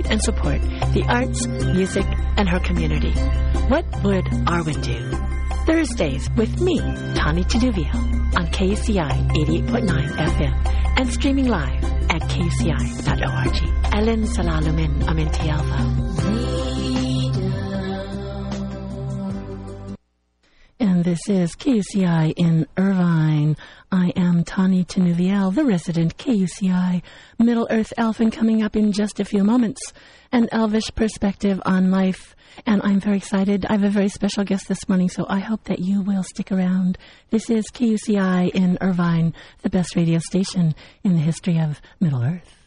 and support the arts, music, and her community. What would Arwen do? Thursdays with me, Tani Chanuvio, on KUCI 88.9 FM and streaming live at kuci.org. Ellen Salalumin Amintialva. This is KUCI in Irvine. I am Tani Tenuviel, the resident KUCI Middle Earth Elfin, coming up in just a few moments. An elvish perspective on life. And I'm very excited. I have a very special guest this morning, so I hope that you will stick around. This is KUCI in Irvine, the best radio station in the history of Middle Earth.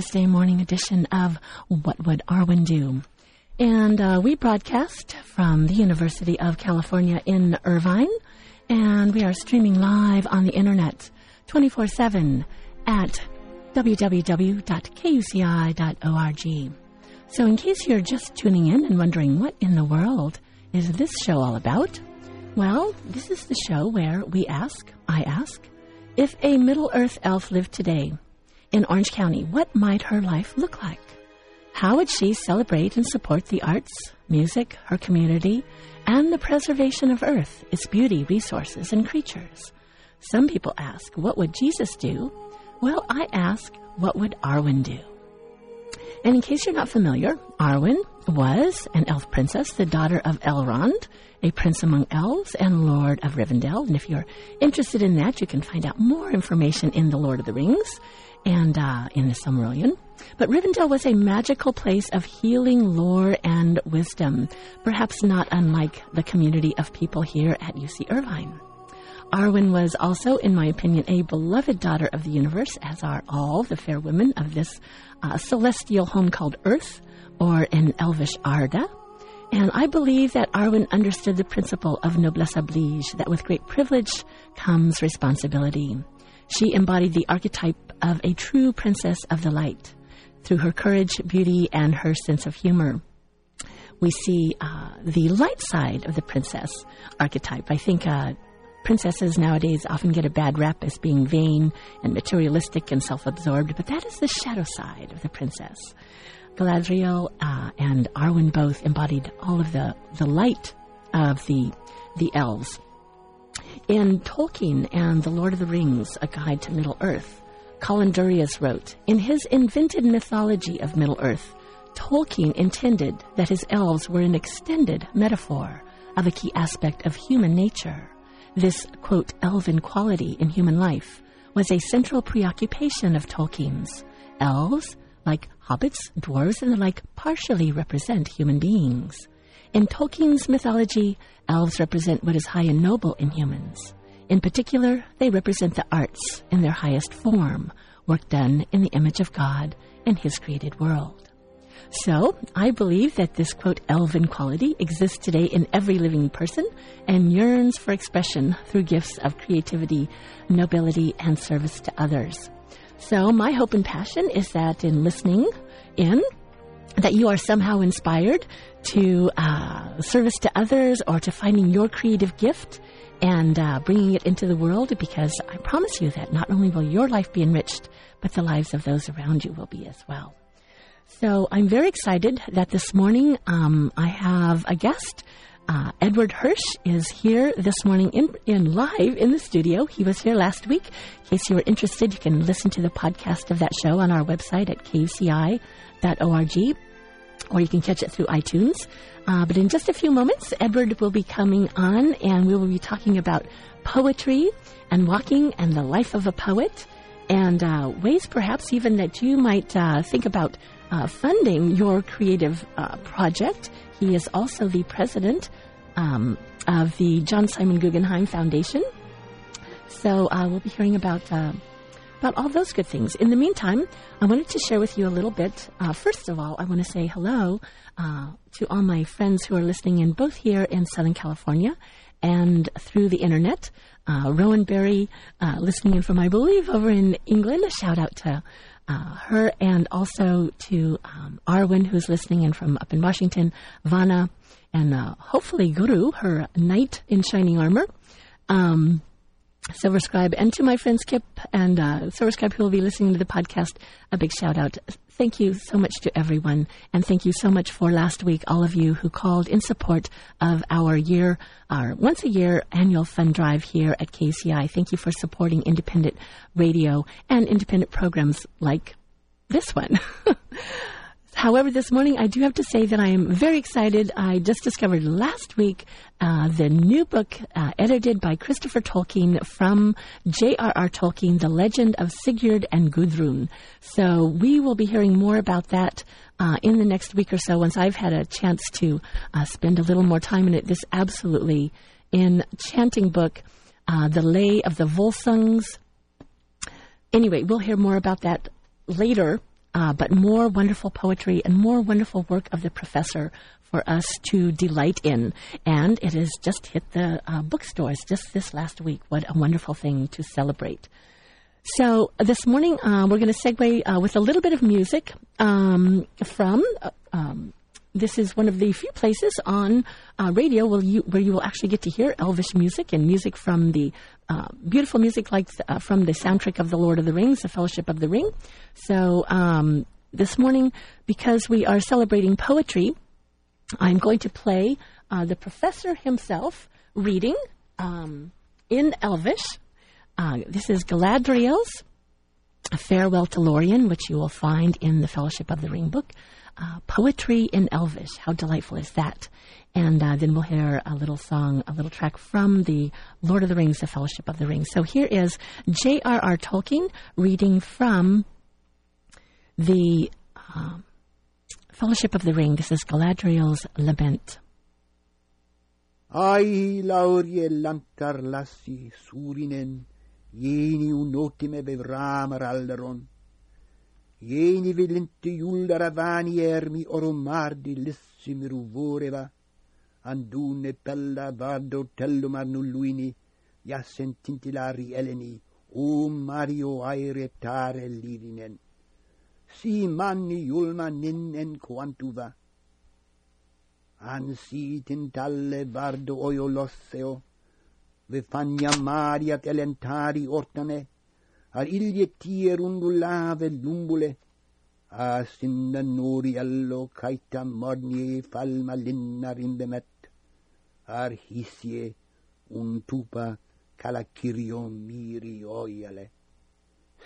Thursday morning edition of What Would Arwen Do? And uh, we broadcast from the University of California in Irvine, and we are streaming live on the internet 24 7 at www.kuci.org. So, in case you're just tuning in and wondering what in the world is this show all about, well, this is the show where we ask, I ask, If a Middle Earth elf lived today in Orange County, what might her life look like? How would she celebrate and support the arts, music, her community, and the preservation of Earth, its beauty, resources, and creatures? Some people ask, what would Jesus do? Well, I ask, what would Arwen do? And in case you're not familiar, Arwen was an elf princess, the daughter of Elrond, a prince among elves and lord of Rivendell. And if you're interested in that, you can find out more information in The Lord of the Rings and uh, in the Silmarillion. But Rivendell was a magical place of healing lore and wisdom, perhaps not unlike the community of people here at UC Irvine. Arwen was also, in my opinion, a beloved daughter of the universe, as are all the fair women of this uh, celestial home called Earth, or in Elvish Arda. And I believe that Arwen understood the principle of noblesse oblige, that with great privilege comes responsibility. She embodied the archetype of a true princess of the light through her courage, beauty, and her sense of humor. We see uh, the light side of the princess archetype. I think uh, princesses nowadays often get a bad rap as being vain and materialistic and self absorbed, but that is the shadow side of the princess. Galadriel uh, and Arwen both embodied all of the, the light of the, the elves. In Tolkien and The Lord of the Rings, A Guide to Middle Earth, Colin Duriez wrote, In his invented mythology of Middle Earth, Tolkien intended that his elves were an extended metaphor of a key aspect of human nature. This, quote, elven quality in human life was a central preoccupation of Tolkien's. Elves, like hobbits, dwarves, and the like, partially represent human beings. In Tolkien's mythology, elves represent what is high and noble in humans. In particular, they represent the arts in their highest form, work done in the image of God and His created world. So, I believe that this quote, elven quality exists today in every living person and yearns for expression through gifts of creativity, nobility, and service to others. So, my hope and passion is that in listening in, that you are somehow inspired to uh, service to others or to finding your creative gift and uh, bringing it into the world because I promise you that not only will your life be enriched, but the lives of those around you will be as well. So I'm very excited that this morning um, I have a guest. Uh, Edward Hirsch is here this morning in, in live in the studio. He was here last week. In case you were interested, you can listen to the podcast of that show on our website at kuci.org, or you can catch it through iTunes. Uh, but in just a few moments, Edward will be coming on, and we will be talking about poetry and walking and the life of a poet, and uh, ways perhaps even that you might uh, think about uh, funding your creative uh, project. He is also the president um, of the John Simon Guggenheim Foundation. So uh, we'll be hearing about uh, about all those good things. In the meantime, I wanted to share with you a little bit. First of all, I want to say hello to all my friends who are listening in both here in Southern California and through the internet. Rowan Berry, listening in from, I believe, over in England. A shout out to uh, her and also to um, Arwen, who's listening in from up in Washington, Vana, and uh, hopefully Guru, her knight in shining armor. Um, Silver Scribe, and to my friend Skip and uh, Silver Scribe who will be listening to the podcast, a big shout out. Thank you so much to everyone, and thank you so much for last week, all of you who called in support of our year, our once a year annual fund drive here at KUCI. Thank you for supporting independent radio and independent programs like this one. However, this morning I do have to say that I am very excited. I just discovered last week uh, the new book uh, edited by Christopher Tolkien from J.R.R. Tolkien, The Legend of Sigurd and Gudrun. So we will be hearing more about that uh, in the next week or so once I've had a chance to uh, spend a little more time in it. This absolutely enchanting book, uh, The Lay of the Volsungs. Anyway, we'll hear more about that later uh, but more wonderful poetry and more wonderful work of the professor for us to delight in. And it has just hit the uh, bookstores just this last week. What a wonderful thing to celebrate. So this morning uh, we're going to segue uh, with a little bit of music um, from uh, um, this is one of the few places on uh, radio where you, where you will actually get to hear Elvish music and music from the uh, beautiful music like uh, from the soundtrack of The Lord of the Rings, The Fellowship of the Ring. So um, this morning, because we are celebrating poetry, I'm going to play uh, the professor himself reading um, in Elvish. Uh, this is Galadriel's Farewell to Lorien, which you will find in the Fellowship of the Ring book. Uh, poetry in Elvish. How delightful is that? And uh, then we'll hear a little song, a little track from the Lord of the Rings, The Fellowship of the Ring. So here is J.R.R. Tolkien reading from the um, Fellowship of the Ring. This is Galadriel's Lament. Ai laurie lankar lassi surinen, alderon, ieni velente iulla ravani ermi oromardi lissimi ruvoreva, andune pella vardo tellum arnulluini, ia sentintilari eleni, o Mario aere tare livinen. Si manni iulma ninnen quantuva. Ansit vardo talle vardo ve vifania mariat elentari ortane, tier undulave lumbule, a sinna nori allo kaita modnie falma linna rimbemet, ar hisie un tupa kalakirio miri oiale.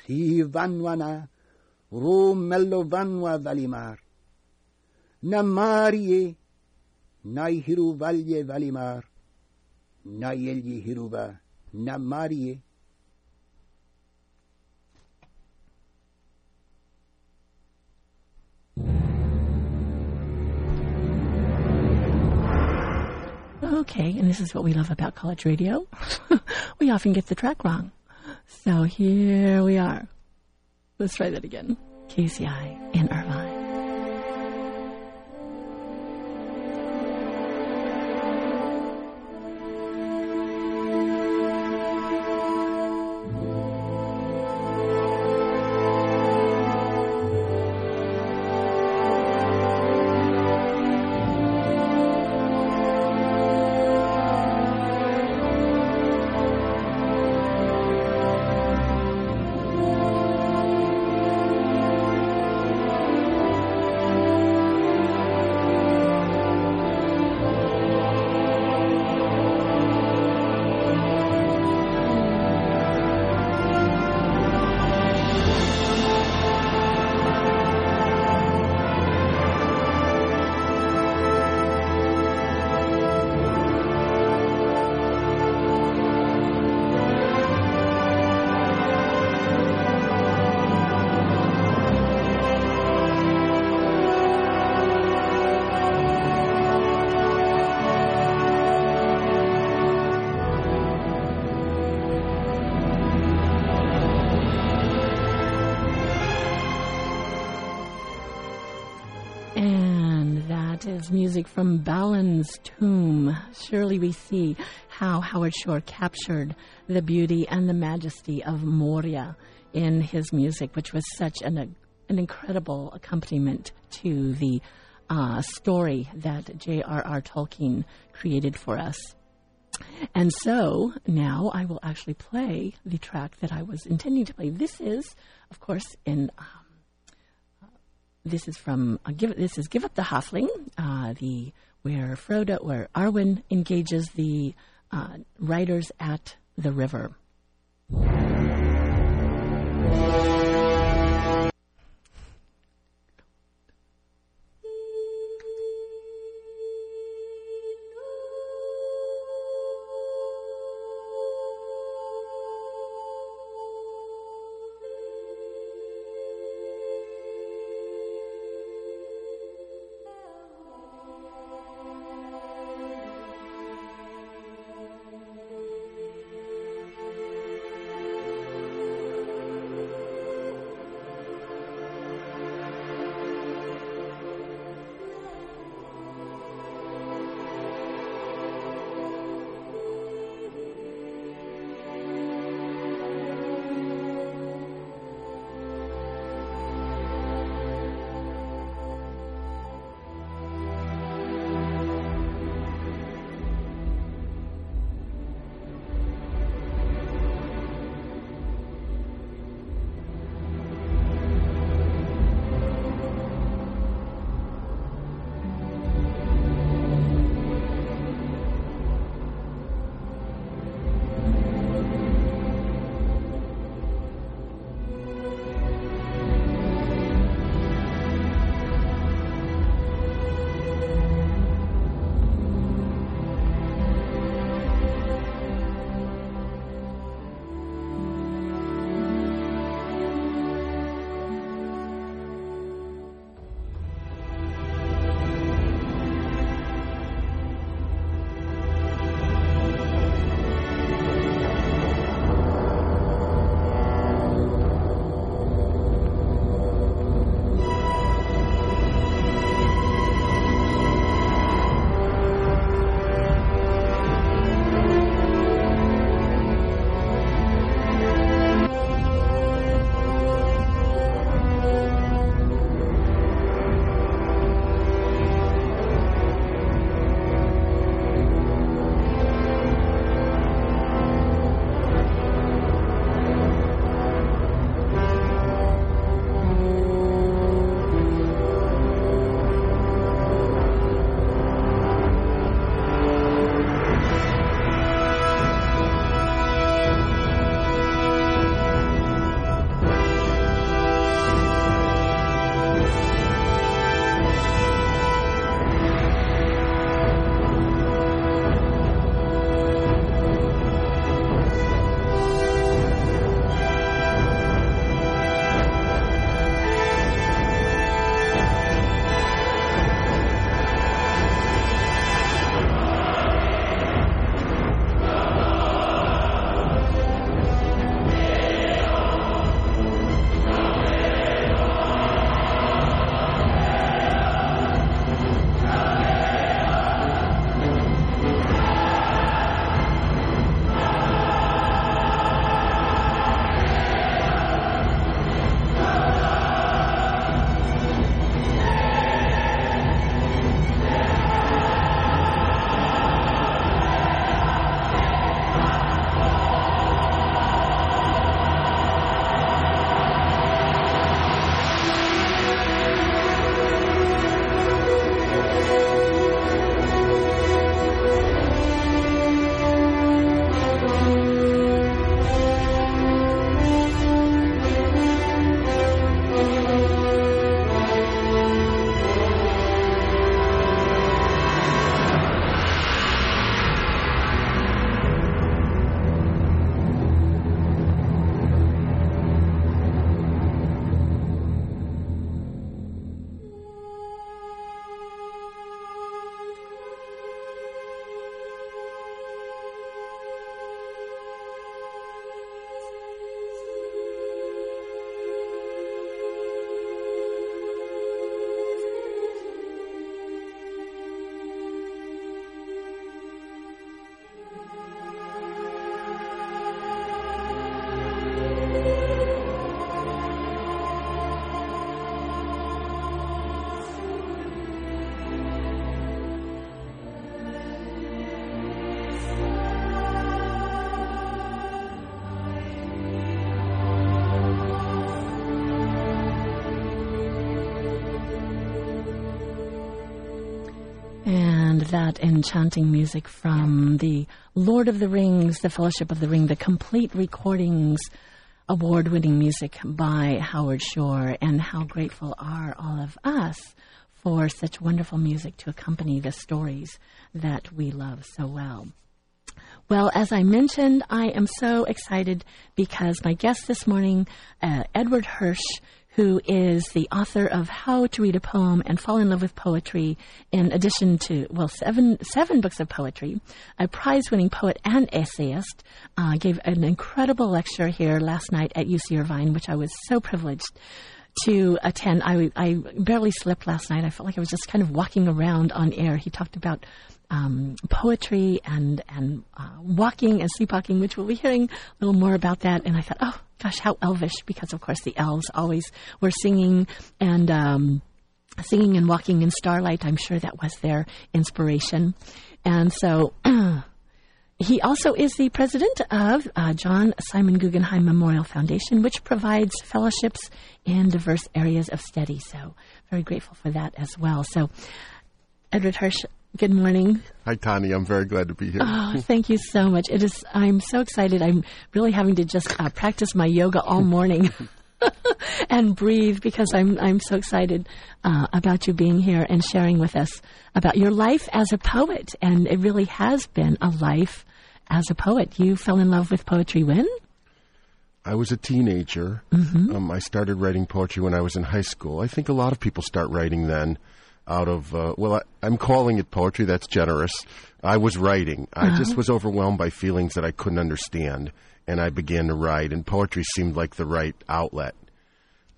Si vanwana, ro mello vanwa valimar, na marie, nai hiru valje valimar, nai elje hiruva, na marie, Okay, and this is what we love about college radio. we often get the track wrong. So here we are. Let's try that again. KUCI in music from Balin's tomb. Surely we see how Howard Shore captured the beauty and the majesty of Moria in his music, which was such an, an incredible accompaniment to the uh, story that J.R.R. Tolkien created for us. And so now I will actually play the track that I was intending to play. This is, of course, in. Um, this is from uh, give this is give up the halfling uh, the where Frodo where Arwen engages the uh, riders at the river. That enchanting music from the Lord of the Rings, the Fellowship of the Ring, the complete recordings, award winning music by Howard Shore. And how grateful are all of us for such wonderful music to accompany the stories that we love so well. Well, as I mentioned, I am so excited because my guest this morning, uh, Edward Hirsch, who is the author of How to Read a Poem and Fall in Love with Poetry, in addition to, well, seven, seven books of poetry, a prize winning poet and essayist, uh, gave an incredible lecture here last night at UC Irvine, which I was so privileged to attend. I, I barely slept last night. I felt like I was just kind of walking around on air. He talked about um, poetry and and uh, walking and sleepwalking, which we'll be hearing a little more about that. And I thought, oh gosh, how elvish! Because of course the elves always were singing and. Um, singing and walking in starlight, I'm sure that was their inspiration. And so he also is the president of uh, John Simon Guggenheim Memorial Foundation, which provides fellowships in diverse areas of study. So, very grateful for that as well. So, Edward Hirsch, Good morning. Hi, Tani. I'm very glad to be here. Oh, thank you so much. It is. I'm so excited. I'm really having to just uh, practice my yoga all morning and breathe because I'm I'm so excited uh, about you being here and sharing with us about your life as a poet. And it really has been a life as a poet. You fell in love with poetry when? I was a teenager. Mm-hmm. Um, I started writing poetry when I was in high school. I think a lot of people start writing then out of uh, well I, am calling it poetry. That's generous. I was writing. I uh-huh. just was overwhelmed by feelings that i couldn't understand and i began to write and poetry seemed like the right outlet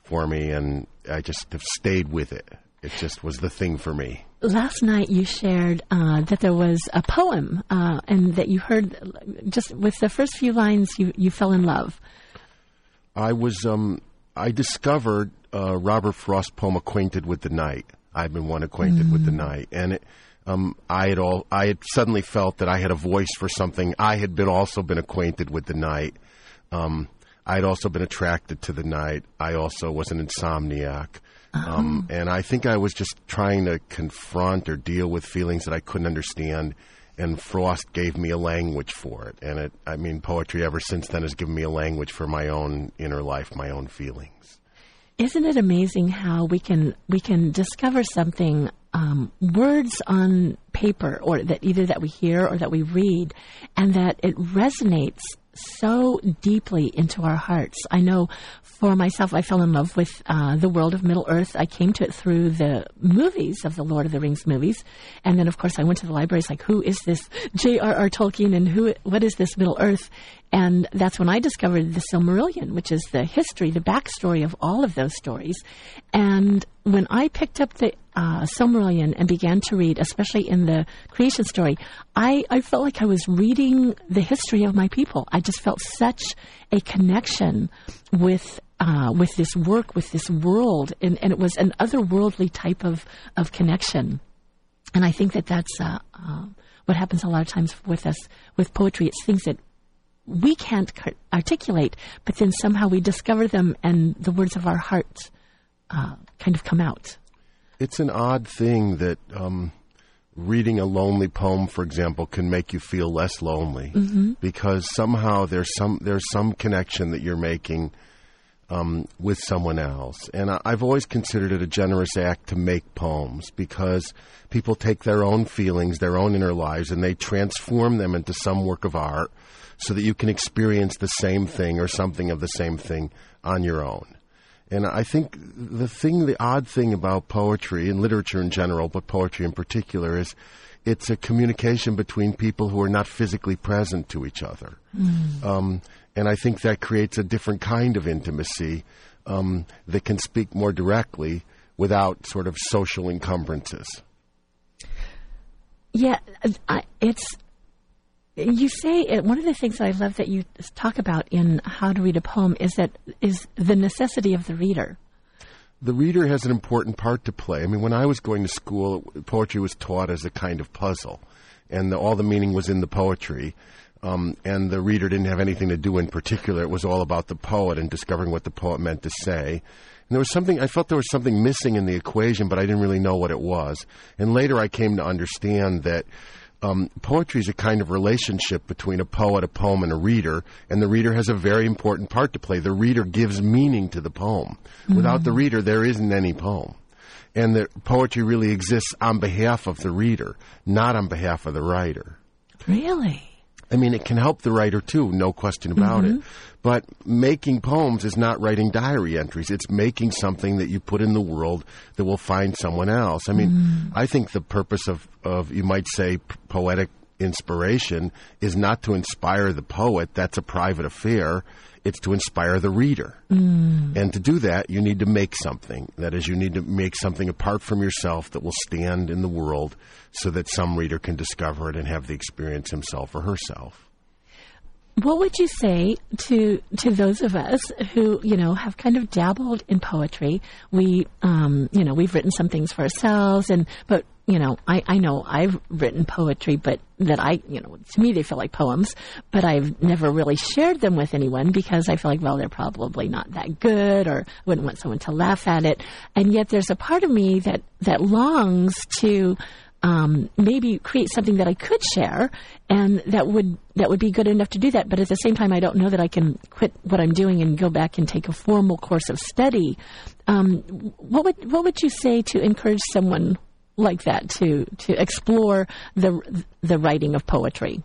for me and i just have stayed with it. It just was the thing for me. Last night you shared uh, that there was a poem uh, and that you heard just with the first few lines you, you fell in love. I was um, i discovered uh, robert frost's poem acquainted with the night I've been one acquainted mm. with the mm. night, and it, um, I had all I had suddenly felt that I had a voice for something. I had been also been acquainted with the night. Um, I had also been attracted to the night. I also was an insomniac. Um, and I think I was just trying to confront or deal with feelings that I couldn't understand. And Frost gave me a language for it. And it, I mean, poetry ever since then has given me a language for my own inner life, my own feelings. Isn't it amazing how we can we can discover something um, words on paper or that either that we hear or that we read and that it resonates so deeply into our hearts. I know for myself, I fell in love with uh, the world of Middle Earth. I came to it through the movies of the Lord of the Rings movies, and then of course I went to the library. libraries. Like, who is this J.R.R. Tolkien, and who? What is this Middle Earth? And that's when I discovered the Silmarillion, which is the history, the backstory of all of those stories. And when I picked up the uh, Silmarillion and began to read, especially in the creation story, I, I felt like I was reading the history of my people. I just felt such a connection with uh, with this work, with this world, and, and, it was an otherworldly type of, of connection. And I think that that's uh, uh, what happens a lot of times with us with poetry. It's things that we can't articulate, but then somehow we discover them, and the words of our hearts uh, kind of come out. It's an odd thing that um, reading a lonely poem, for example, can make you feel less lonely mm-hmm. because somehow there's some there's some connection that you're making um, with someone else. And I, I've always considered it a generous act to make poems because people take their own feelings, their own inner lives, and they transform them into some work of art so that you can experience the same thing or something of the same thing on your own. And I think the thing, the odd thing about poetry and literature in general, but poetry in particular, is it's a communication between people who are not physically present to each other. Mm. Um, and I think that creates a different kind of intimacy um, that can speak more directly without sort of social encumbrances. Yeah, it's you say it, one of the things I love that you talk about in How to Read a Poem is that is the necessity of the reader. The reader has an important part to play. I mean, when I was going to school, poetry was taught as a kind of puzzle, and the, all the meaning was in the poetry. Um, and the reader didn't have anything to do in particular. It was all about the poet and discovering what the poet meant to say. And there was something, I felt there was something missing in the equation, but I didn't really know what it was. And later I came to understand that um, poetry is a kind of relationship between a poet, a poem, and a reader, and the reader has a very important part to play. The reader gives meaning to the poem. Mm-hmm. Without the reader, there isn't any poem. And the poetry really exists on behalf of the reader, not on behalf of the writer. Really? I mean, it can help the writer too, no question about mm-hmm. it. But making poems is not writing diary entries. It's making something that you put in the world that will find someone else. I mean, mm. I think the purpose of, of, you might say, poetic inspiration is not to inspire the poet. That's a private affair. It's to inspire the reader. Mm. And to do that, you need to make something. That is, you need to make something apart from yourself that will stand in the world so that some reader can discover it and have the experience himself or herself. What would you say to to those of us who you know have kind of dabbled in poetry? We um, you know we've written some things for ourselves, and but you know I, I know I've written poetry, but that I you know to me they feel like poems, but I've never really shared them with anyone because I feel like well they're probably not that good, or wouldn't want someone to laugh at it, and yet there's a part of me that that longs to um, maybe create something that I could share, and that would that would be good enough to do that. But at the same time, I don't know that I can quit what I'm doing and go back and take a formal course of study. Um, what would what would you say to encourage someone like that to to explore the the writing of poetry?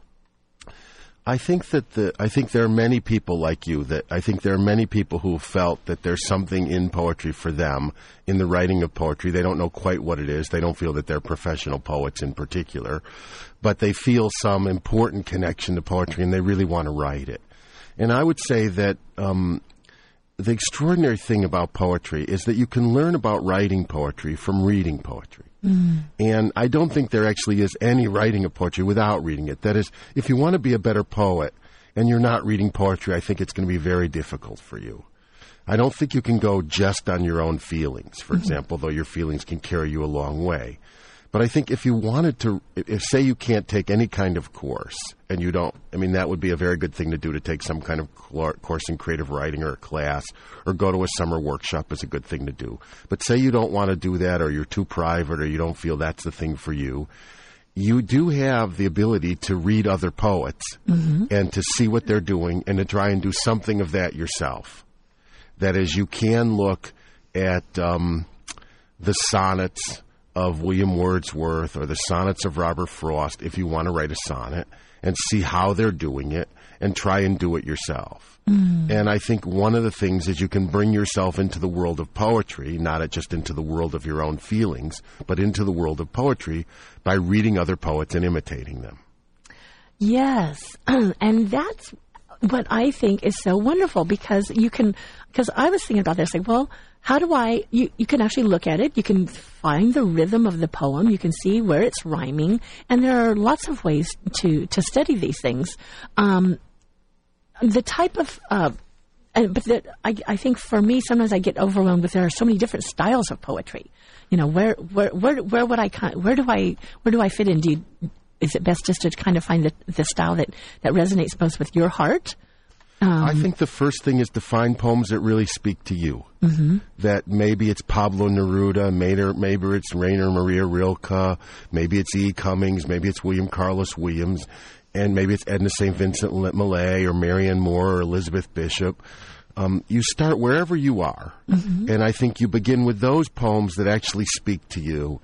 I think that the I think there are many people like you that I think there are many people who felt that there's something in poetry for them in the writing of poetry. They don't know quite what it is. They don't feel that they're professional poets in particular, but they feel some important connection to poetry and they really want to write it. And I would say that um, the extraordinary thing about poetry is that you can learn about writing poetry from reading poetry. Mm. And I don't think there actually is any writing of poetry without reading it. That is, if you want to be a better poet and you're not reading poetry, I think it's going to be very difficult for you. I don't think you can go just on your own feelings, for mm-hmm. example, though your feelings can carry you a long way. But I think if you wanted to, if say you can't take any kind of course, and you don't, I mean, that would be a very good thing to do to take some kind of course in creative writing or a class, or go to a summer workshop is a good thing to do. But say you don't want to do that, or you're too private, or you don't feel that's the thing for you. You do have the ability to read other poets mm-hmm. and to see what they're doing and to try and do something of that yourself. That is, you can look at um, the sonnets of William Wordsworth or the sonnets of Robert Frost if you want to write a sonnet and see how they're doing it and try and do it yourself. Mm. And I think one of the things is you can bring yourself into the world of poetry, not just into the world of your own feelings, but into the world of poetry by reading other poets and imitating them. Yes. and that's what I think is so wonderful because you can, because I was thinking about this, like, well, how do I, you, you can actually look at it, you can find the rhythm of the poem, you can see where it's rhyming, and there are lots of ways to, to study these things. Um, the type of, uh, but the, I, I think for me, sometimes I get overwhelmed with there are so many different styles of poetry. You know, where, where, where, where would I, where do I, where do I fit in? Do you, is it best just to kind of find the, the style that, that resonates most with your heart? Um, I think the first thing is to find poems that really speak to you. Mm-hmm. That maybe it's Pablo Neruda, maybe, maybe it's Rainer Maria Rilke, maybe it's E. Cummings, maybe it's William Carlos Williams, and maybe it's Edna St. Vincent Millay or Marianne Moore or Elizabeth Bishop. Um, you start wherever you are, mm-hmm. and I think you begin with those poems that actually speak to you.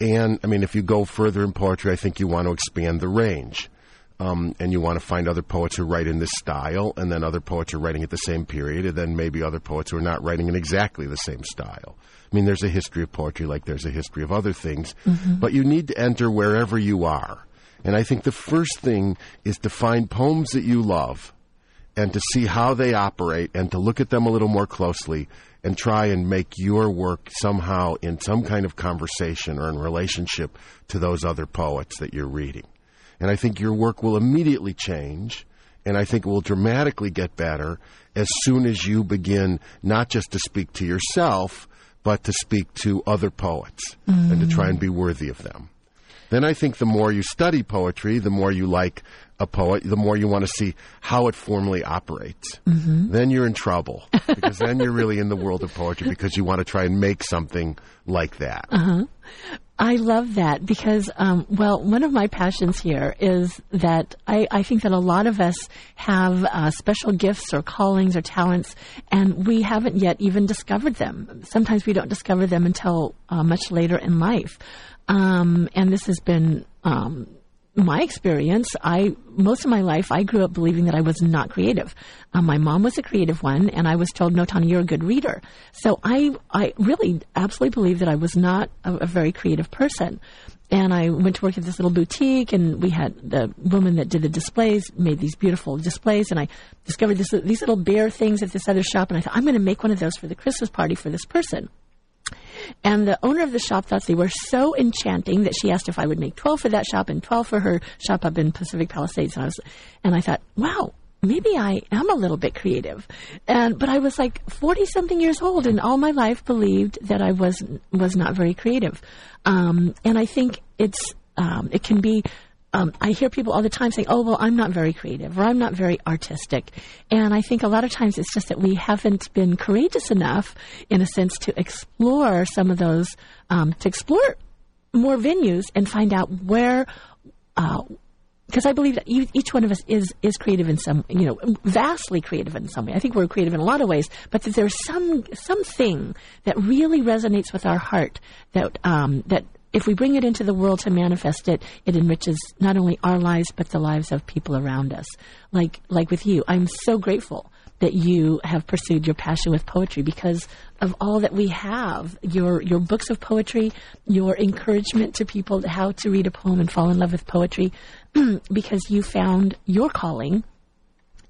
And I mean, if you go further in poetry, I think you want to expand the range. Um, and you want to find other poets who write in this style, and then other poets who are writing at the same period, and then maybe other poets who are not writing in exactly the same style. I mean, there's a history of poetry like there's a history of other things, mm-hmm. but you need to enter wherever you are. And I think the first thing is to find poems that you love and to see how they operate and to look at them a little more closely and try and make your work somehow in some kind of conversation or in relationship to those other poets that you're reading. And I think your work will immediately change. And I think it will dramatically get better as soon as you begin not just to speak to yourself, but to speak to other poets mm. and to try and be worthy of them. Then I think the more you study poetry, the more you like a poet, the more you want to see how it formally operates. Mm-hmm. Then you're in trouble because then you're really in the world of poetry because you want to try and make something like that. Uh-huh. I love that because, um, well, one of my passions here is that I, I think that a lot of us have uh, special gifts or callings or talents, and we haven't yet even discovered them. Sometimes we don't discover them until uh, much later in life. Um, and this has been um, my experience, I most of my life I grew up believing that I was not creative. Um, my mom was a creative one, and I was told, "No, Tony, you're a good reader." So I I really absolutely believe that I was not a, a very creative person. And I went to work at this little boutique, and we had the woman that did the displays made these beautiful displays, and I discovered this, these little bear things at this other shop, and I thought I'm going to make one of those for the Christmas party for this person. And the owner of the shop thought they were so enchanting that she asked if I would make 12 for that shop and 12 for her shop up in Pacific Palisades. And I was, and I thought, wow, maybe I am a little bit creative. And, but I was like 40 something years old and all my life believed that I was, was not very creative. Um, and I think it's, um, it can be um, I hear people all the time saying, "Oh, well, I'm not very creative or I'm not very artistic," and I think a lot of times it's just that we haven't been courageous enough, in a sense, to explore some of those, um, to explore more venues and find out where. because uh, I believe that each one of us is is creative in some, you know, vastly creative in some way. I think we're creative in a lot of ways, but that there's some something that really resonates with our heart that um, that if we bring it into the world to manifest it, it enriches not only our lives but the lives of people around us. Like like with you, I'm so grateful that you have pursued your passion with poetry because of all that we have your your books of poetry, your encouragement to people how to read a poem and fall in love with poetry because you found your calling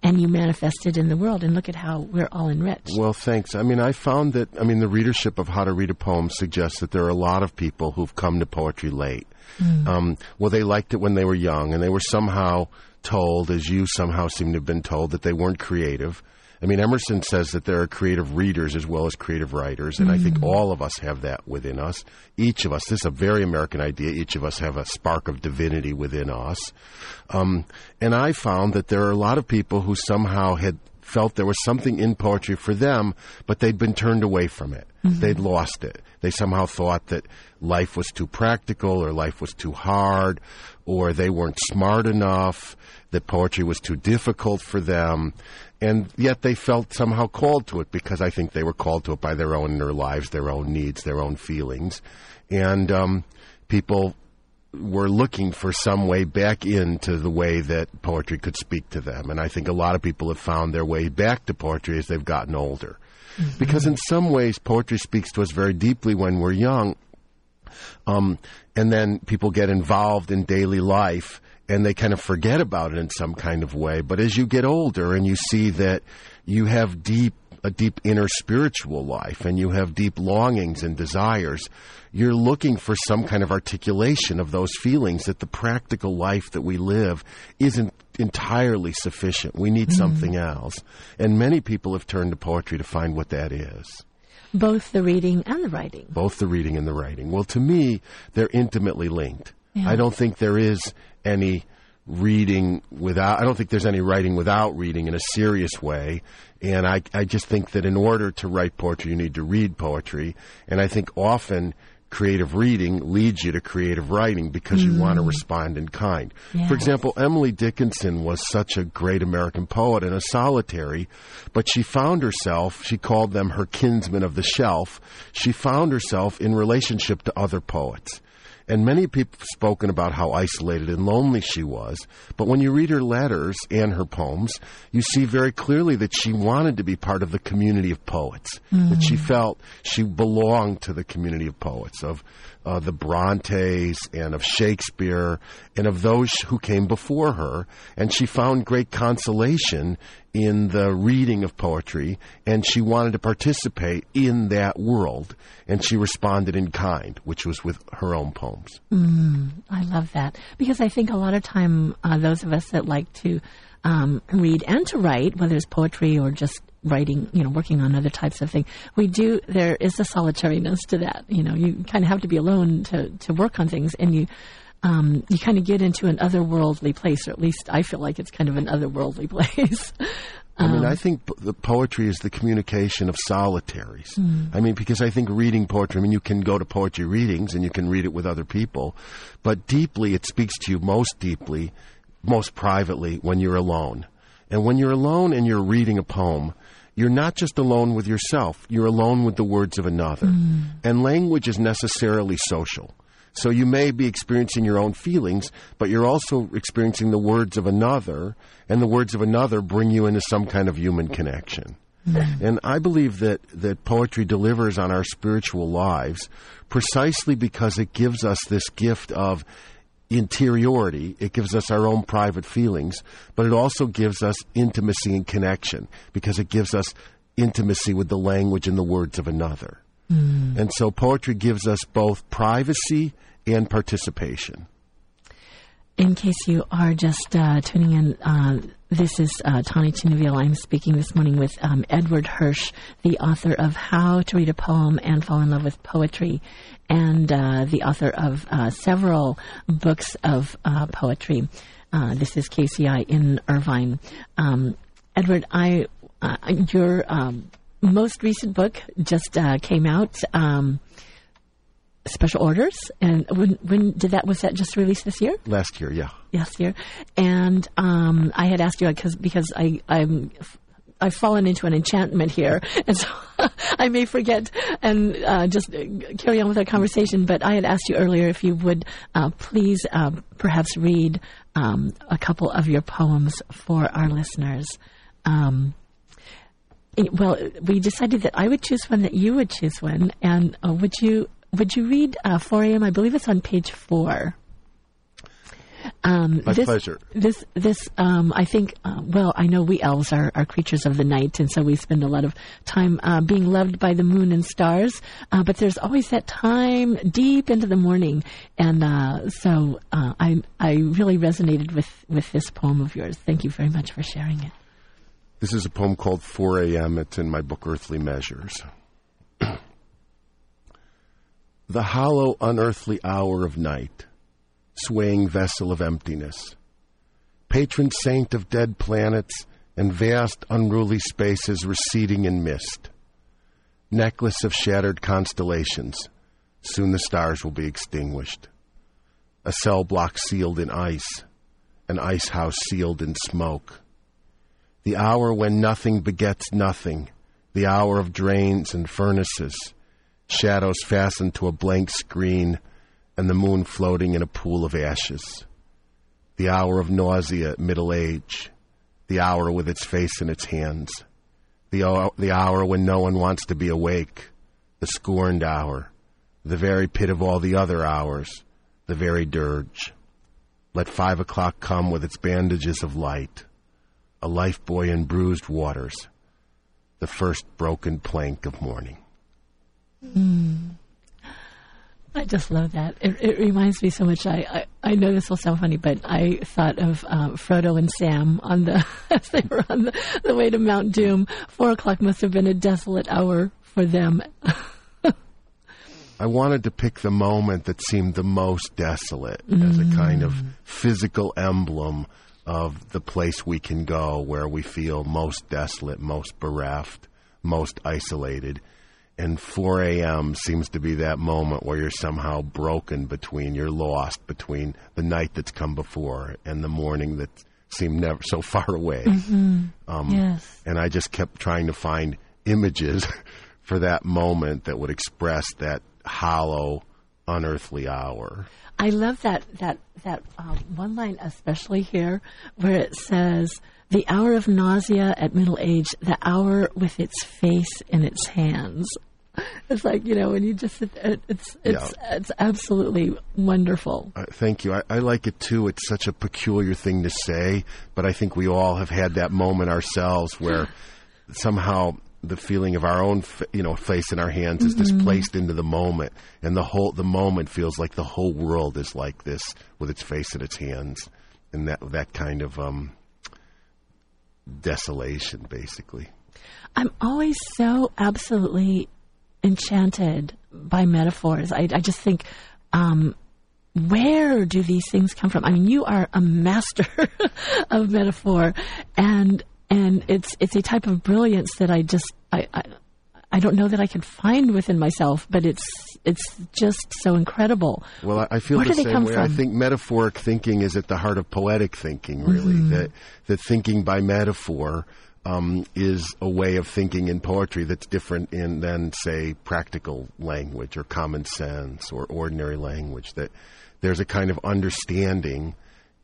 and you manifest it in the world. And look at how we're all enriched. Well, thanks. I mean, I found that, I mean, the readership of How to Read a Poem suggests that there are a lot of people who've come to poetry late. Mm. Um, well, they liked it when they were young, and they were somehow told, as you somehow seem to have been told, that they weren't creative. I mean, Emerson says that there are creative readers as well as creative writers, and mm. I think mm. all of us have that within us. Each of us, this is a very American idea, each of us have a spark of divinity within us. Um, and I found that there are a lot of people who somehow had felt there was something in poetry for them, but they'd been turned away from it. Mm-hmm. They'd lost it. They somehow thought that life was too practical or life was too hard or they weren't smart enough, that poetry was too difficult for them and yet they felt somehow called to it because I think they were called to it by their own inner lives, their own needs, their own feelings, and um, people were looking for some way back into the way that poetry could speak to them. And I think a lot of people have found their way back to poetry as they've gotten older. Mm-hmm. Because in some ways, poetry speaks to us very deeply when we're young. Um, and then people get involved in daily life and they kind of forget about it in some kind of way. But as you get older and you see that you have deep a deep inner spiritual life and you have deep longings and desires, you're looking for some kind of articulation of those feelings that the practical life that we live isn't entirely sufficient. We need mm-hmm. something else. And many people have turned to poetry to find what that is. Both the reading and the writing. Both the reading and the writing. Well, to me, they're intimately linked. Yeah. I don't think there is any reading without, I don't think there's any writing without reading in a serious way. And I, I just think that in order to write poetry, you need to read poetry. And I think often creative reading leads you to creative writing because mm. you want to respond in kind. Yes. For example, Emily Dickinson was such a great American poet and a solitary, but she found herself, she called them her kinsmen of the shelf, she found herself in relationship to other poets. And many people have spoken about how isolated and lonely she was. But when you read her letters and her poems, you see very clearly that she wanted to be part of the community of poets. Mm. That she felt she belonged to the community of poets, of uh, the Brontes and of Shakespeare and of those who came before her. And she found great consolation in the reading of poetry, and she wanted to participate in that world. And she responded in kind, which was with her own poems. Mm, I love that because I think a lot of time uh, those of us that like to um, read and to write, whether it's poetry or just writing, you know, working on other types of things. We do, there is a solitariness to that. You know, you kind of have to be alone to, to work on things and you, um, you kind of get into an otherworldly place, or at least I feel like it's kind of an otherworldly place. I mean, I think p- the poetry is the communication of solitaries. I mean, because I think reading poetry, I mean, you can go to poetry readings and you can read it with other people, but deeply, it speaks to you most deeply, most privately when you're alone. And when you're alone and you're reading a poem, you're not just alone with yourself, you're alone with the words of another. Mm. And language is necessarily social. So you may be experiencing your own feelings, but you're also experiencing the words of another, and the words of another bring you into some kind of human connection. Mm. And I believe that, that poetry delivers on our spiritual lives precisely because it gives us this gift of interiority. It gives us our own private feelings, but it also gives us intimacy and connection because it gives us intimacy with the language and the words of another. And so poetry gives us both privacy and participation. In case you are just uh, tuning in, uh, this is uh, Tawny Chineville. I'm speaking this morning with um, Edward Hirsch, the author of How to Read a Poem and Fall in Love with Poetry, and uh, the author of uh, several books of uh, poetry. Uh, this is KUCI in Irvine. Um, Edward, I uh, your um, most recent book just uh, came out. Um, special orders, and when when did that was that just released this year? Last year, yeah. last year, and um, I had asked you because because I I'm I've fallen into an enchantment here, and so I may forget and uh, just carry on with our conversation. But I had asked you earlier if you would uh, please uh, perhaps read um, a couple of your poems for our listeners. Um, well, we decided that I would choose one, that you would choose one, and uh, would you would you read uh, 4 a.m.? I believe it's on page four. Um, My this, pleasure. This, this, um, I think. Uh, well, I know we elves are, are creatures of the night, and so we spend a lot of time uh, being loved by the moon and stars. Uh, but there's always that time deep into the morning, and uh, so uh, I, I really resonated with with this poem of yours. Thank you very much for sharing it. This is a poem called 4 a.m. It's in my book Earthly Measures. the hollow, unearthly hour of night, swaying vessel of emptiness, patron saint of dead planets and vast, unruly spaces receding in mist, necklace of shattered constellations. Soon the stars will be extinguished. A cell block sealed in ice, an ice house sealed in smoke the hour when nothing begets nothing, the hour of drains and furnaces, shadows fastened to a blank screen, and the moon floating in a pool of ashes. The hour of nausea at middle age, the hour with its face in its hands, the hour, the hour when no one wants to be awake, the scorned hour, the very pit of all the other hours, the very dirge. Let five o'clock come with its bandages of light. A life buoy in bruised waters, the first broken plank of morning. I just love that. It, it reminds me so much. I, I, I know this will sound funny, but I thought of um, Frodo and Sam on the as they were on the, the way to Mount Doom. Four o'clock must have been a desolate hour for them. I wanted to pick the moment that seemed the most desolate as a kind of physical emblem of the place we can go where we feel most desolate, most bereft, most isolated. And 4 a.m. seems to be that moment where you're somehow broken between, you're lost between the night that's come before and the morning that seemed never so far away. Um, yes. and I just kept trying to find images for that moment that would express that hollow, unearthly hour. I love that that that um, one line especially here where it says the hour of nausea at middle age, the hour with its face in its hands. It's like you know when you just sit there, it's it's it's absolutely wonderful. Uh, thank you. I, I like it too. It's such a peculiar thing to say, but I think we all have had that moment ourselves where somehow the feeling of our own, you know, face in our hands is displaced into the moment, and the whole the moment feels like the whole world is like this with its face in its hands, and that that kind of um, desolation, basically. I'm always so absolutely enchanted by metaphors. I, I just think um, where do these things come from? I mean, you are a master of metaphor, and and it's it's a type of brilliance that I just I, I I don't know that I can find within myself, but it's it's just so incredible. Well, I, feel Where the same way. I think metaphoric thinking is at the heart of poetic thinking. Really, Mm-hmm. that that thinking by metaphor um, is a way of thinking in poetry that's different in than say practical language or common sense or ordinary language. That there's a kind of understanding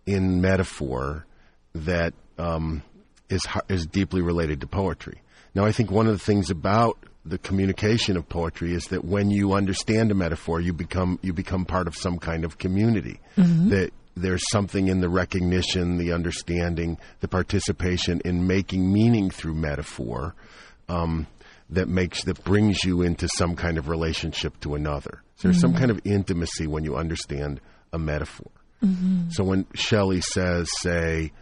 in metaphor that um, is is deeply related to poetry. Now, I think one of the things about the communication of poetry is that when you understand a metaphor, you become you become part of some kind of community. That there's something in the recognition, the understanding, the participation in making meaning through metaphor um, that makes that brings you into some kind of relationship to another. So there's some kind of intimacy when you understand a metaphor. So when Shelley says, say,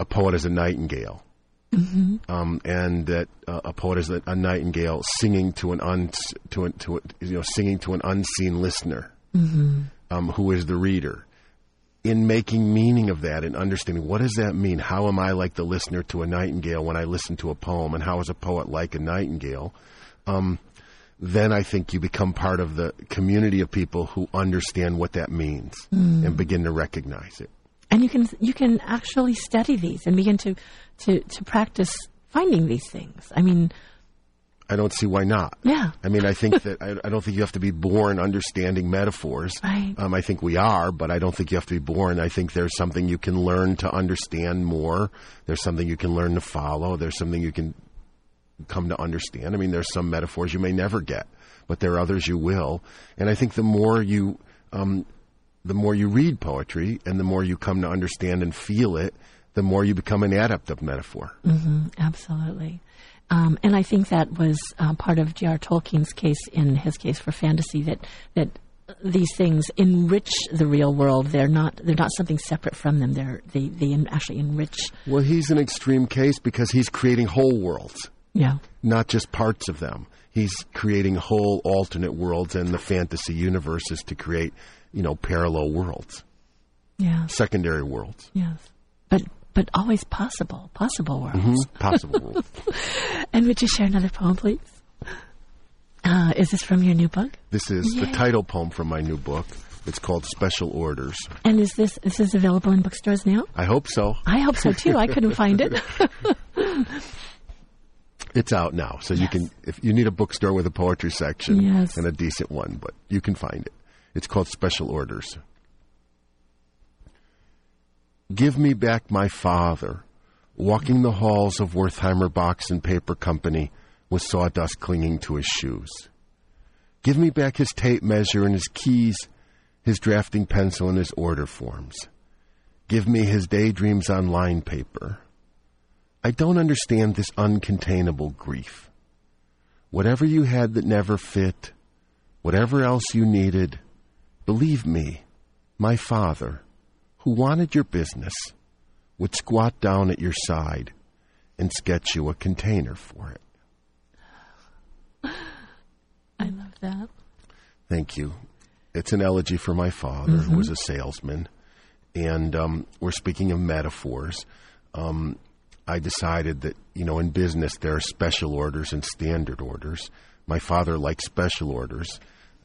a poet is a nightingale, um, and that uh, a poet is a, a nightingale singing to an un, to an, to a, you know singing to an unseen listener, um, who is the reader. In making meaning of that and understanding what does that mean? How am I like the listener to a nightingale when I listen to a poem, and how is a poet like a nightingale? Um, then I think you become part of the community of people who understand what that means and begin to recognize it. and you can you can actually study these and begin to to to practice finding these things. I mean, I don't see why not. yeah, I mean, I think that I, I don't think you have to be born understanding metaphors. Right. Um, I think we are, but I don't think you have to be born. I think there's something you can learn to understand more. There's something you can learn to follow. There's something you can come to understand. I mean, there's some metaphors you may never get, but there are others you will. And I think the more you, um, the more you read poetry, and the more you come to understand and feel it, the more you become an adept of metaphor. absolutely. Um, and I think that was uh, part of J.R. Tolkien's case in his case for fantasy that that these things enrich the real world. They're not they're not something separate from them. They're they they actually enrich. Well, he's an extreme case because he's creating whole worlds. Yeah. not just parts of them. He's creating whole alternate worlds and the fantasy universes to create, you know, parallel worlds, Yeah. secondary worlds, Yes. But but always possible, possible worlds. possible worlds. And would you share another poem, please? Uh, is this from your new book? This is the title poem from my new book. It's called Special Orders. And is this this is available in bookstores now? I hope so. I hope so too. I couldn't find it. It's out now, so you can. If you need a bookstore with a poetry section Yes. and a decent one, but you can find it. It's called Special Orders. Give me back my father, walking the halls of Wertheimer Box and Paper Company with sawdust clinging to his shoes. Give me back his tape measure and his keys, his drafting pencil and his order forms. Give me his daydreams on line paper. I don't understand this uncontainable grief. Whatever you had that never fit, whatever else you needed, believe me, my father, who wanted your business, would squat down at your side and sketch you a container for it. I love that. Thank you. It's an elegy for my father, who was a salesman. And um, we're speaking of metaphors. Um, I decided that, you know, in business there are special orders and standard orders. My father liked special orders.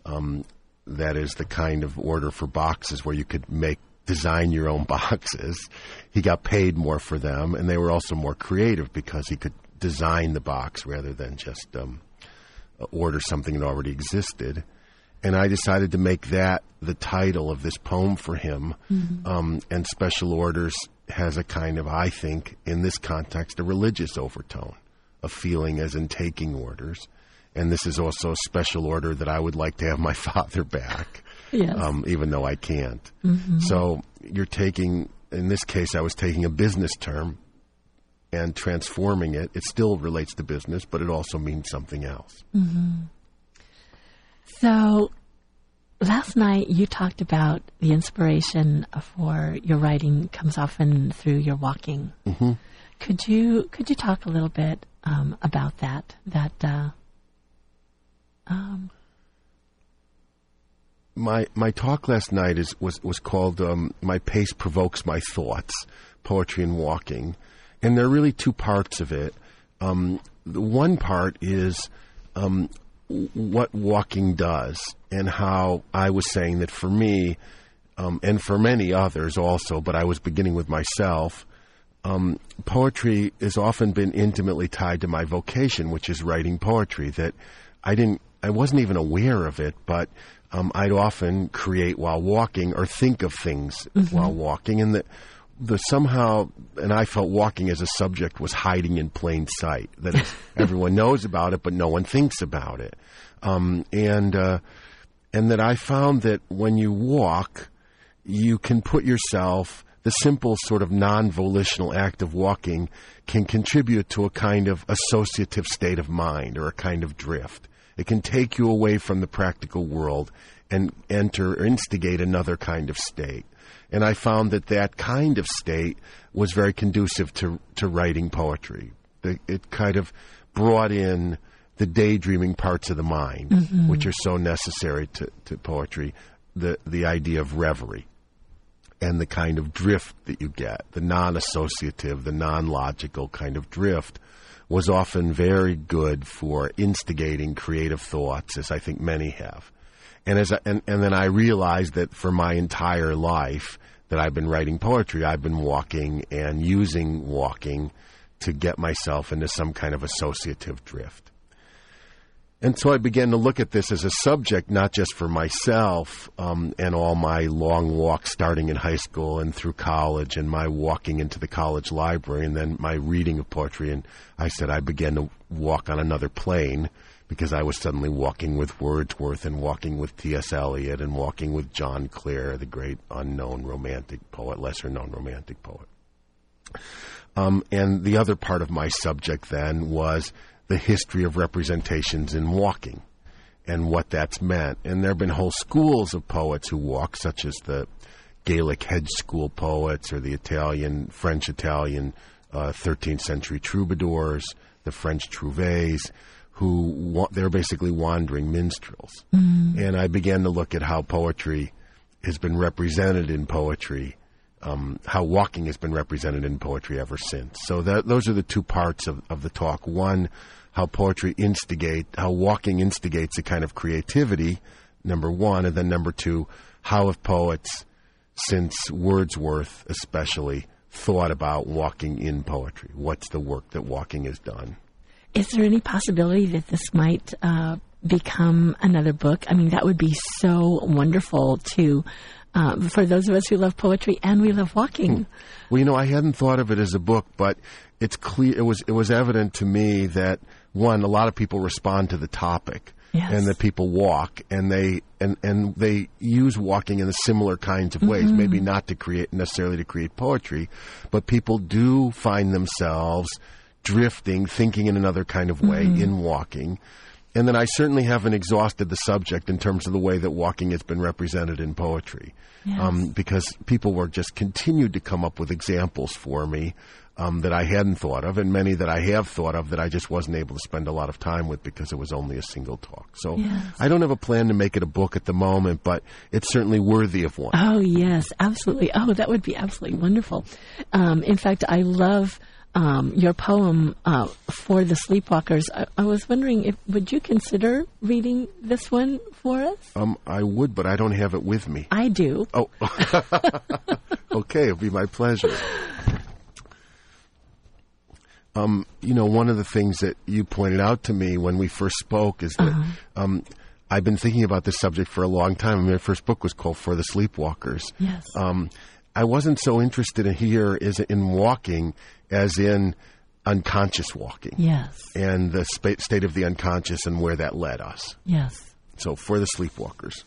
Um, that is the kind of order for boxes where you could make design your own boxes. He got paid more for them, and they were also more creative because he could design the box rather than just um, order something that already existed. And I decided to make that the title of this poem for him. Um, and Special Orders has a kind of, I think, in this context, a religious overtone, a feeling as in taking orders. And this is also a special order that I would like to have my father back, Yes. um, even though I can't. So you're taking, in this case, I was taking a business term and transforming it. It still relates to business, but it also means something else. So last night you talked about the inspiration for your writing comes often through your walking. Mm-hmm. Could you could you talk a little bit um, about that? That uh, um, my my talk last night is was was called um, "My Pace Provokes My Thoughts: Poetry and Walking," and there are really two parts of it. Um, the one part is um, what walking does, and how I was saying that for me, um, and for many others also, but I was beginning with myself. Um, poetry has often been intimately tied to my vocation, which is writing poetry. That I didn't, I wasn't even aware of it, but um, I'd often create while walking or think of things mm-hmm. while walking, and that the somehow, and I felt walking as a subject was hiding in plain sight. That is, everyone knows about it, but no one thinks about it, um, and uh, and that I found that when you walk, you can put yourself the simple sort of non volitional act of walking can contribute to a kind of associative state of mind or a kind of drift. It can take you away from the practical world and enter or instigate another kind of state. And I found that that kind of state was very conducive to, to writing poetry. It kind of brought in the daydreaming parts of the mind, mm-hmm. which are so necessary to, to poetry, the, the idea of reverie and the kind of drift that you get, the non associative, the non logical kind of drift, was often very good for instigating creative thoughts, as I think many have. And, as I, and, and then I realized that for my entire life that I've been writing poetry, I've been walking and using walking to get myself into some kind of associative drift. And so I began to look at this as a subject, not just for myself um, and all my long walks starting in high school and through college and my walking into the college library and then my reading of poetry. And I said I began to walk on another plane because I was suddenly walking with Wordsworth and walking with T.S. Eliot and walking with John Clare, the great unknown romantic poet, lesser known romantic poet. Um, and the other part of my subject then was the history of representations in walking and what that's meant. And there have been whole schools of poets who walk, such as the Gaelic hedge school poets or the Italian, French Italian uh, 13th century troubadours, the French trouvères, who wa- they're basically wandering minstrels. Mm. And I began to look at how poetry has been represented in poetry um, how walking has been represented in poetry ever since. So that, those are the two parts of, of the talk. One, how poetry instigate, how walking instigates a kind of creativity, number one, and then number two, how have poets, since Wordsworth especially, thought about walking in poetry? What's the work that walking has done? Is there any possibility that this might uh, become another book? I mean, that would be so wonderful to um, for those of us who love poetry and we love walking. Hmm. Well, you know, I hadn't thought of it as a book, but it's clear. It was it was evident to me that one, a lot of people respond to the topic. Yes. And that people walk and they and, and they use walking in similar kinds of ways. Mm-hmm. Maybe not to create necessarily to create poetry, but people do find themselves drifting, thinking in another kind of way mm-hmm. in walking. And then I certainly haven't exhausted the subject in terms of the way that walking has been represented in poetry. Yes. Um, because people were just continued to come up with examples for me um, that I hadn't thought of, and many that I have thought of that I just wasn't able to spend a lot of time with because it was only a single talk. So yes. I don't have a plan to make it a book at the moment, but it's certainly worthy of one. Oh, yes, absolutely. Oh, that would be absolutely wonderful. Um, in fact, I love um, your poem uh, for the sleepwalkers. I, I, was wondering if would you consider reading this one for us? Um, I would, but I don't have it with me. I do. Oh, okay, it'll be my pleasure. Um, you know, one of the things that you pointed out to me when we first spoke is that uh-huh. um, I've been thinking about this subject for a long time. I mean, my first book was called For the Sleepwalkers. Yes. Um, I wasn't so interested in here is in walking as in unconscious walking. Yes. And the sp- state of the unconscious and where that led us. Yes. So for the sleepwalkers.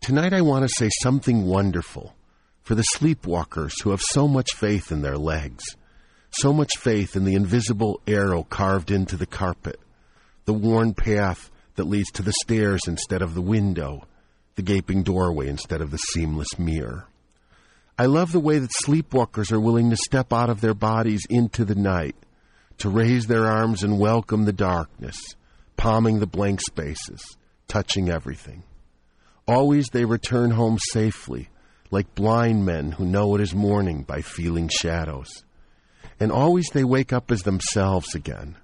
Tonight I want to say something wonderful for the sleepwalkers who have so much faith in their legs, so much faith in the invisible arrow carved into the carpet, the worn path that leads to the stairs instead of the window, the gaping doorway instead of the seamless mirror. I love the way that sleepwalkers are willing to step out of their bodies into the night, to raise their arms and welcome the darkness, palming the blank spaces, touching everything. Always they return home safely, like blind men who know it is morning by feeling shadows. And always they wake up as themselves again.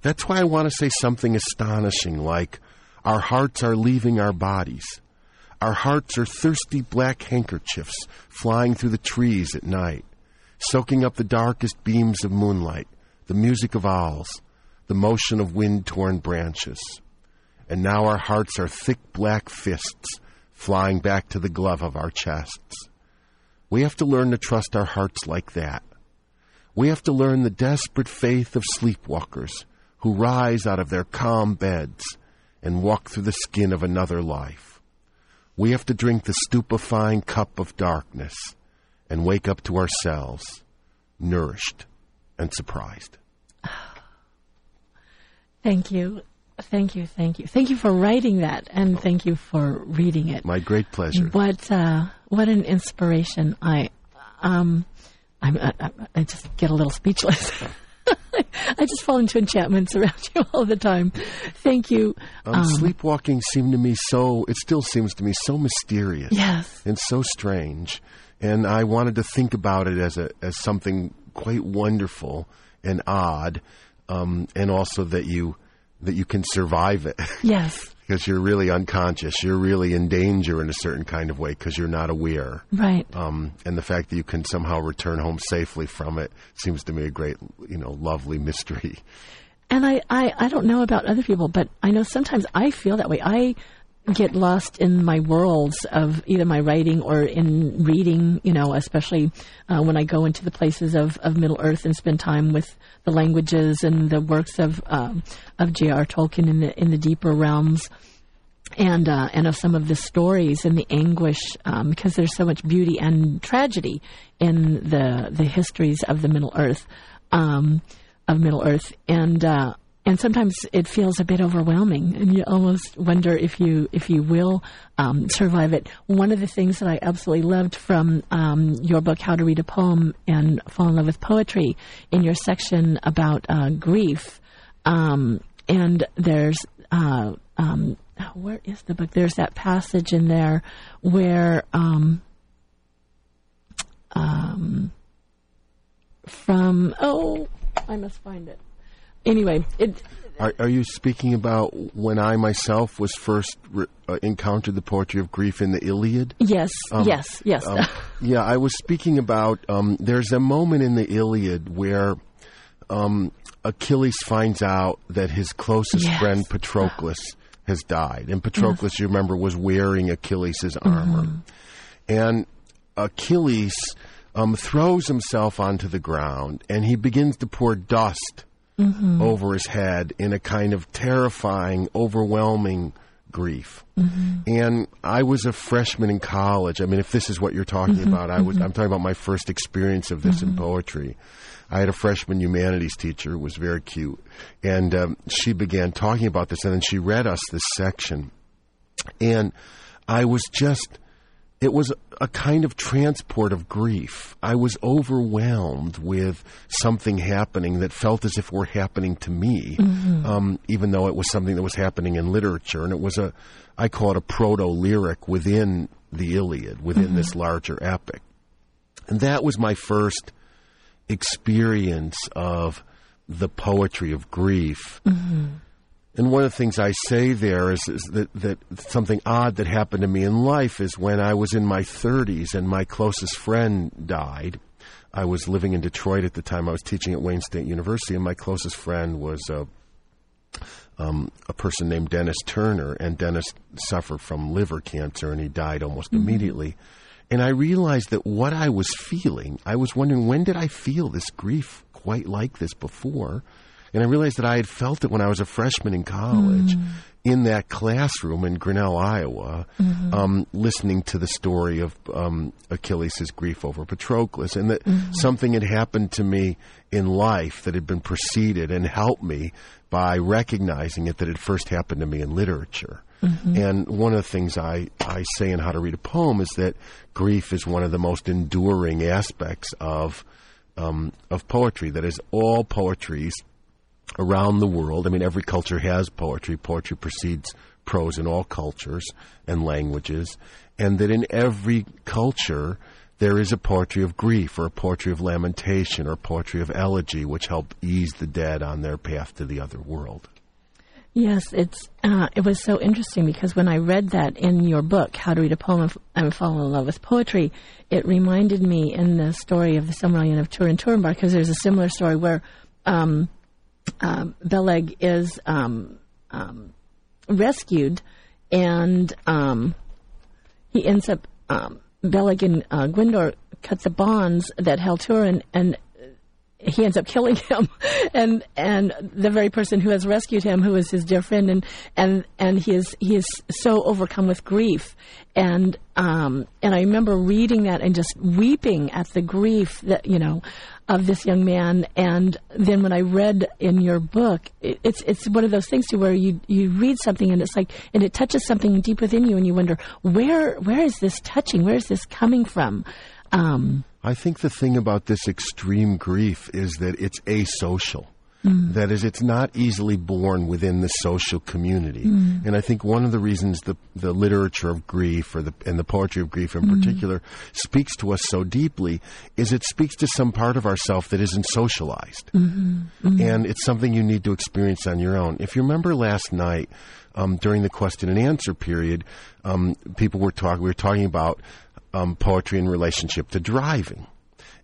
That's why I want to say something astonishing like, Our hearts are leaving our bodies. Our hearts are thirsty black handkerchiefs flying through the trees at night, soaking up the darkest beams of moonlight, the music of owls, the motion of wind torn branches. And now our hearts are thick black fists flying back to the glove of our chests. We have to learn to trust our hearts like that. We have to learn the desperate faith of sleepwalkers who rise out of their calm beds and walk through the skin of another life. We have to drink the stupefying cup of darkness and wake up to ourselves, nourished and surprised. Thank you. Thank you, thank you, thank you for writing that, and thank you for reading it. My great pleasure. What uh, what an inspiration! I um, I'm, I, I just get a little speechless. I just fall into enchantments around you all the time. Thank you. Um, um, sleepwalking seemed to me so. It still seems to me so mysterious. Yes. And so strange. And I wanted to think about it as a as something quite wonderful and odd, um, and also that you that you can survive it. Yes. because you're really unconscious. You're really in danger in a certain kind of way because you're not aware. Right. Um, and the fact that you can somehow return home safely from it seems to me a great, you know, lovely mystery. And I, I, I don't know about other people, but I know sometimes I feel that way. I get lost in my worlds of either my writing or in reading, you know, especially uh, when I go into the places of, of Middle Earth and spend time with the languages and the works of um, of J.R. Tolkien in the in the deeper realms. And uh, and of some of the stories and the anguish, um, because there's so much beauty and tragedy in the the histories of the Middle Earth, um, of Middle Earth, and uh, and sometimes it feels a bit overwhelming, and you almost wonder if you if you will um, survive it. One of the things that I absolutely loved from um, your book, How to Read a Poem and Fall in Love with Poetry, in your section about uh, grief, um, and there's uh, um, where is the book? There's that passage in there where. Um, um, from oh, I must find it anyway, it. Are, are, you speaking about when I myself was first re- uh, encountered the poetry of grief in the Iliad? Yes, um, yes, yes. Um, yeah, I was speaking about. Um, there's a moment in the Iliad where um, Achilles finds out that his closest yes. friend Patroclus has died, and Patroclus, yes. you remember, was wearing Achilles' armor, mm-hmm. and Achilles um, throws himself onto the ground, and he begins to pour dust mm-hmm. over his head in a kind of terrifying, overwhelming grief. Mm-hmm. And I was a freshman in college. I mean, if this is what you're talking mm-hmm. about, I was. Mm-hmm. I'm talking about my first experience of this in mm-hmm. poetry. I had a freshman humanities teacher who was very cute, and um, she began talking about this, and then she read us this section, and I was just it was a kind of transport of grief. I was overwhelmed with something happening that felt as if were happening to me, mm-hmm. um, even though it was something that was happening in literature. And it was a, I call it a proto lyric within the Iliad, within mm-hmm. this larger epic. And that was my first experience of the poetry of grief. Mm-hmm. And one of the things I say there is, is that, that something odd that happened to me in life is when I was in my 30s and my closest friend died. I was living in Detroit at the time. I was teaching at Wayne State University, and my closest friend was a, um, a person named Dennis Turner. And Dennis suffered from liver cancer, and he died almost mm-hmm. immediately. And I realized that what I was feeling, I was wondering when did I feel this grief quite like this before? And I realized that I had felt it when I was a freshman in college mm. in that classroom in Grinnell, Iowa, mm-hmm. um, listening to the story of um, Achilles' grief over Patroclus, and that mm-hmm. something had happened to me in life that had been preceded and helped me by recognizing it that it first happened to me in literature. Mm-hmm. And one of the things I, I say in How to Read a Poem is that grief is one of the most enduring aspects of um, of poetry. That is, all poetries around the world. I mean, every culture has poetry. Poetry precedes prose in all cultures and languages, and that in every culture there is a poetry of grief or a poetry of lamentation or a poetry of elegy which help ease the dead on their path to the other world. Yes, it's uh, it was so interesting because when I read that in your book, How to Read a Poem and Fall in Love with Poetry, it reminded me in the story of the Silmarillion of Turin Turambar because there's a similar story where um, um, Beleg is um, um rescued and um, he ends up um, Beleg and uh, Gwindor cut the bonds that held Turin and he ends up killing him. And and the very person who has rescued him who is his dear friend and and and he is he is so overcome with grief. And um and I remember reading that and just weeping at the grief that you know of this young man. And then when I read in your book it, it's it's one of those things to where you you read something and it's like and it touches something deep within you and you wonder where where is this touching? Where is this coming from? Um I think the thing about this extreme grief is that it's asocial. Mm. That is, it's not easily born within the social community. Mm. And I think one of the reasons the, the literature of grief or the, and the poetry of grief in mm. particular speaks to us so deeply is it speaks to some part of ourself that isn't socialized. Mm-hmm. Mm-hmm. And it's something you need to experience on your own. If you remember last night, um, during the question and answer period, um, people were talking, we were talking about um, poetry in relationship to driving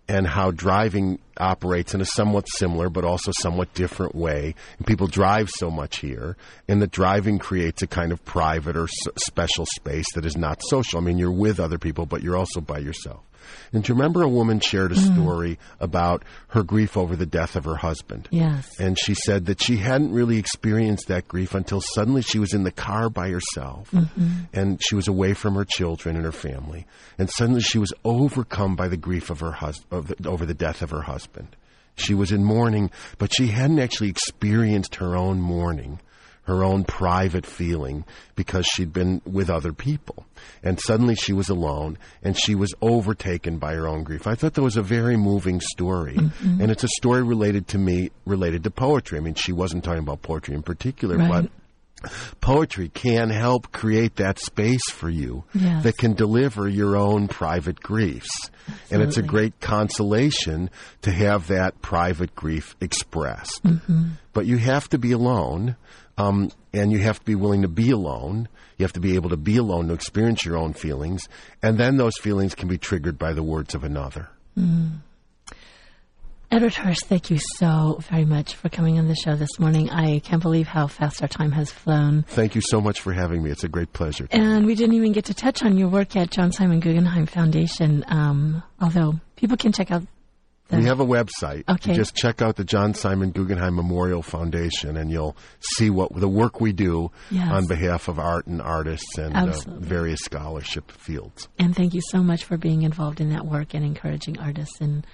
and how driving operates in a somewhat similar but also somewhat different way. And people drive so much here, and that driving creates a kind of private or s- special space that is not social. I mean, you're with other people, but you're also by yourself. And do you remember a woman shared a mm. story about her grief over the death of her husband? Yes. And she said that she hadn't really experienced that grief until suddenly she was in the car by herself mm-hmm. and she was away from her children and her family. And suddenly she was overcome by the grief of her hus- of the, over the death of her husband. She was in mourning, but she hadn't actually experienced her own mourning her own private feeling because she'd been with other people. And suddenly she was alone and she was overtaken by her own grief. I thought that was a very moving story. Mm-hmm. And it's a story related to me, related to poetry. I mean, she wasn't talking about poetry in particular, right. but poetry can help create that space for you yes. that can deliver your own private griefs. Absolutely. And it's a great consolation to have that private grief expressed. Mm-hmm. But you have to be alone um, and you have to be willing to be alone. You have to be able to be alone to experience your own feelings. And then those feelings can be triggered by the words of another. Mm. Edward Hirsch, thank you so very much for coming on the show this morning. I can't believe how fast our time has flown. Thank you so much for having me. It's a great pleasure. And we didn't even get to touch on your work at John Simon Guggenheim Foundation, um, although people can check out we have a website. Okay. You just check out the John Simon Guggenheim Memorial Foundation, and you'll see what the work we do yes. on behalf of art and artists and uh, various scholarship fields. And thank you so much for being involved in that work and encouraging artists and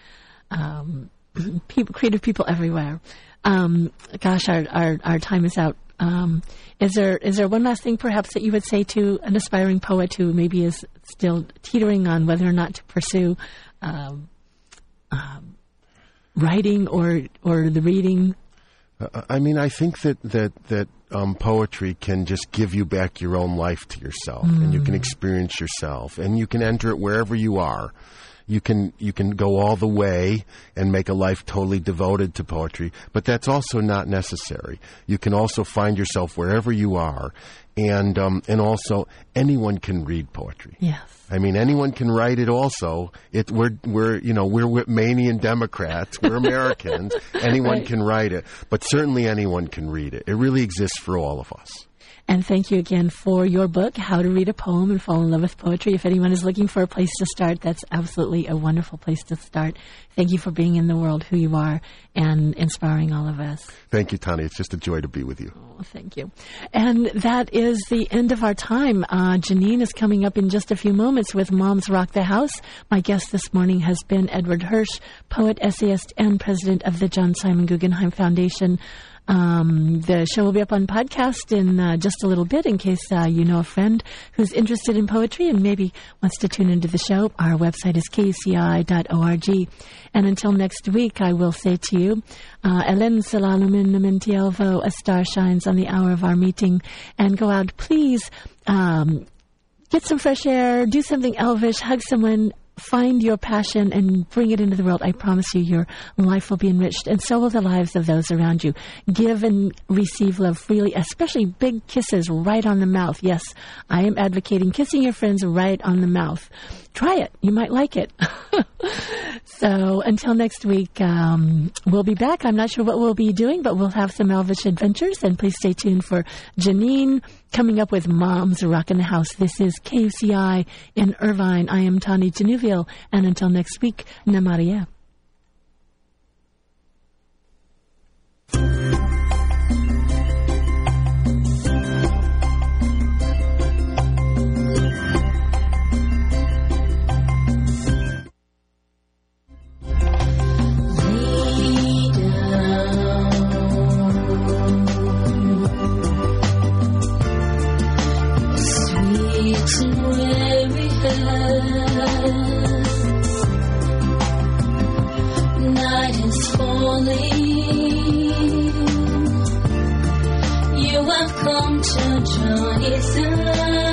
um, people, creative people everywhere. Um, gosh, our, our our time is out. Um, is there is there one last thing perhaps that you would say to an aspiring poet who maybe is still teetering on whether or not to pursue um, um, writing or or the reading? Uh, I mean, I think that that that um, poetry can just give you back your own life to yourself, mm. and you can mm. experience yourself, and you can enter it wherever you are. You can you can go all the way and make a life totally devoted to poetry, but that's also not necessary. You can also find yourself wherever you are, and um, and also anyone can read poetry. Yes. I mean, anyone can write it. Also, it we're we're you know we're Whitmanian Democrats. We're Americans. anyone right. can write it, but certainly anyone can read it. It really exists for all of us. And thank you again for your book, How to Read a Poem and Fall in Love with Poetry. If anyone is looking for a place to start, that's absolutely a wonderful place to start. Thank you for being in the world who you are and inspiring all of us. Thank you, Tani. It's just a joy to be with you. Oh, thank you. And that is the end of our time. Uh, Janine is coming up in just a few moments with Moms Rock the House. My guest this morning has been Edward Hirsch, poet, essayist, and president of the John Simon Guggenheim Foundation. Um, the show will be up on podcast in uh, just a little bit in case uh, you know a friend who's interested in poetry and maybe wants to tune into the show. Our website is kuci.org. And until next week, I will say to you, uh, Elen síla lúmenn' omentielvo, a star shines on the hour of our meeting. And go out, please. Um, get some fresh air, do something elvish, hug someone, find your passion and bring it into the world, I promise you your life will be enriched, and so will the lives of those around you. Give and receive love freely, especially big kisses right on the mouth. Yes, I am advocating kissing your friends right on the mouth. Try it. You might like it. so until next week, um, we'll be back. I'm not sure what we'll be doing, but we'll have some Elvish adventures, and please stay tuned for Janine coming up with Mom's Rockin' the House. This is KUCI in Irvine. I am Tani And until next week, Namárië. 这种夜色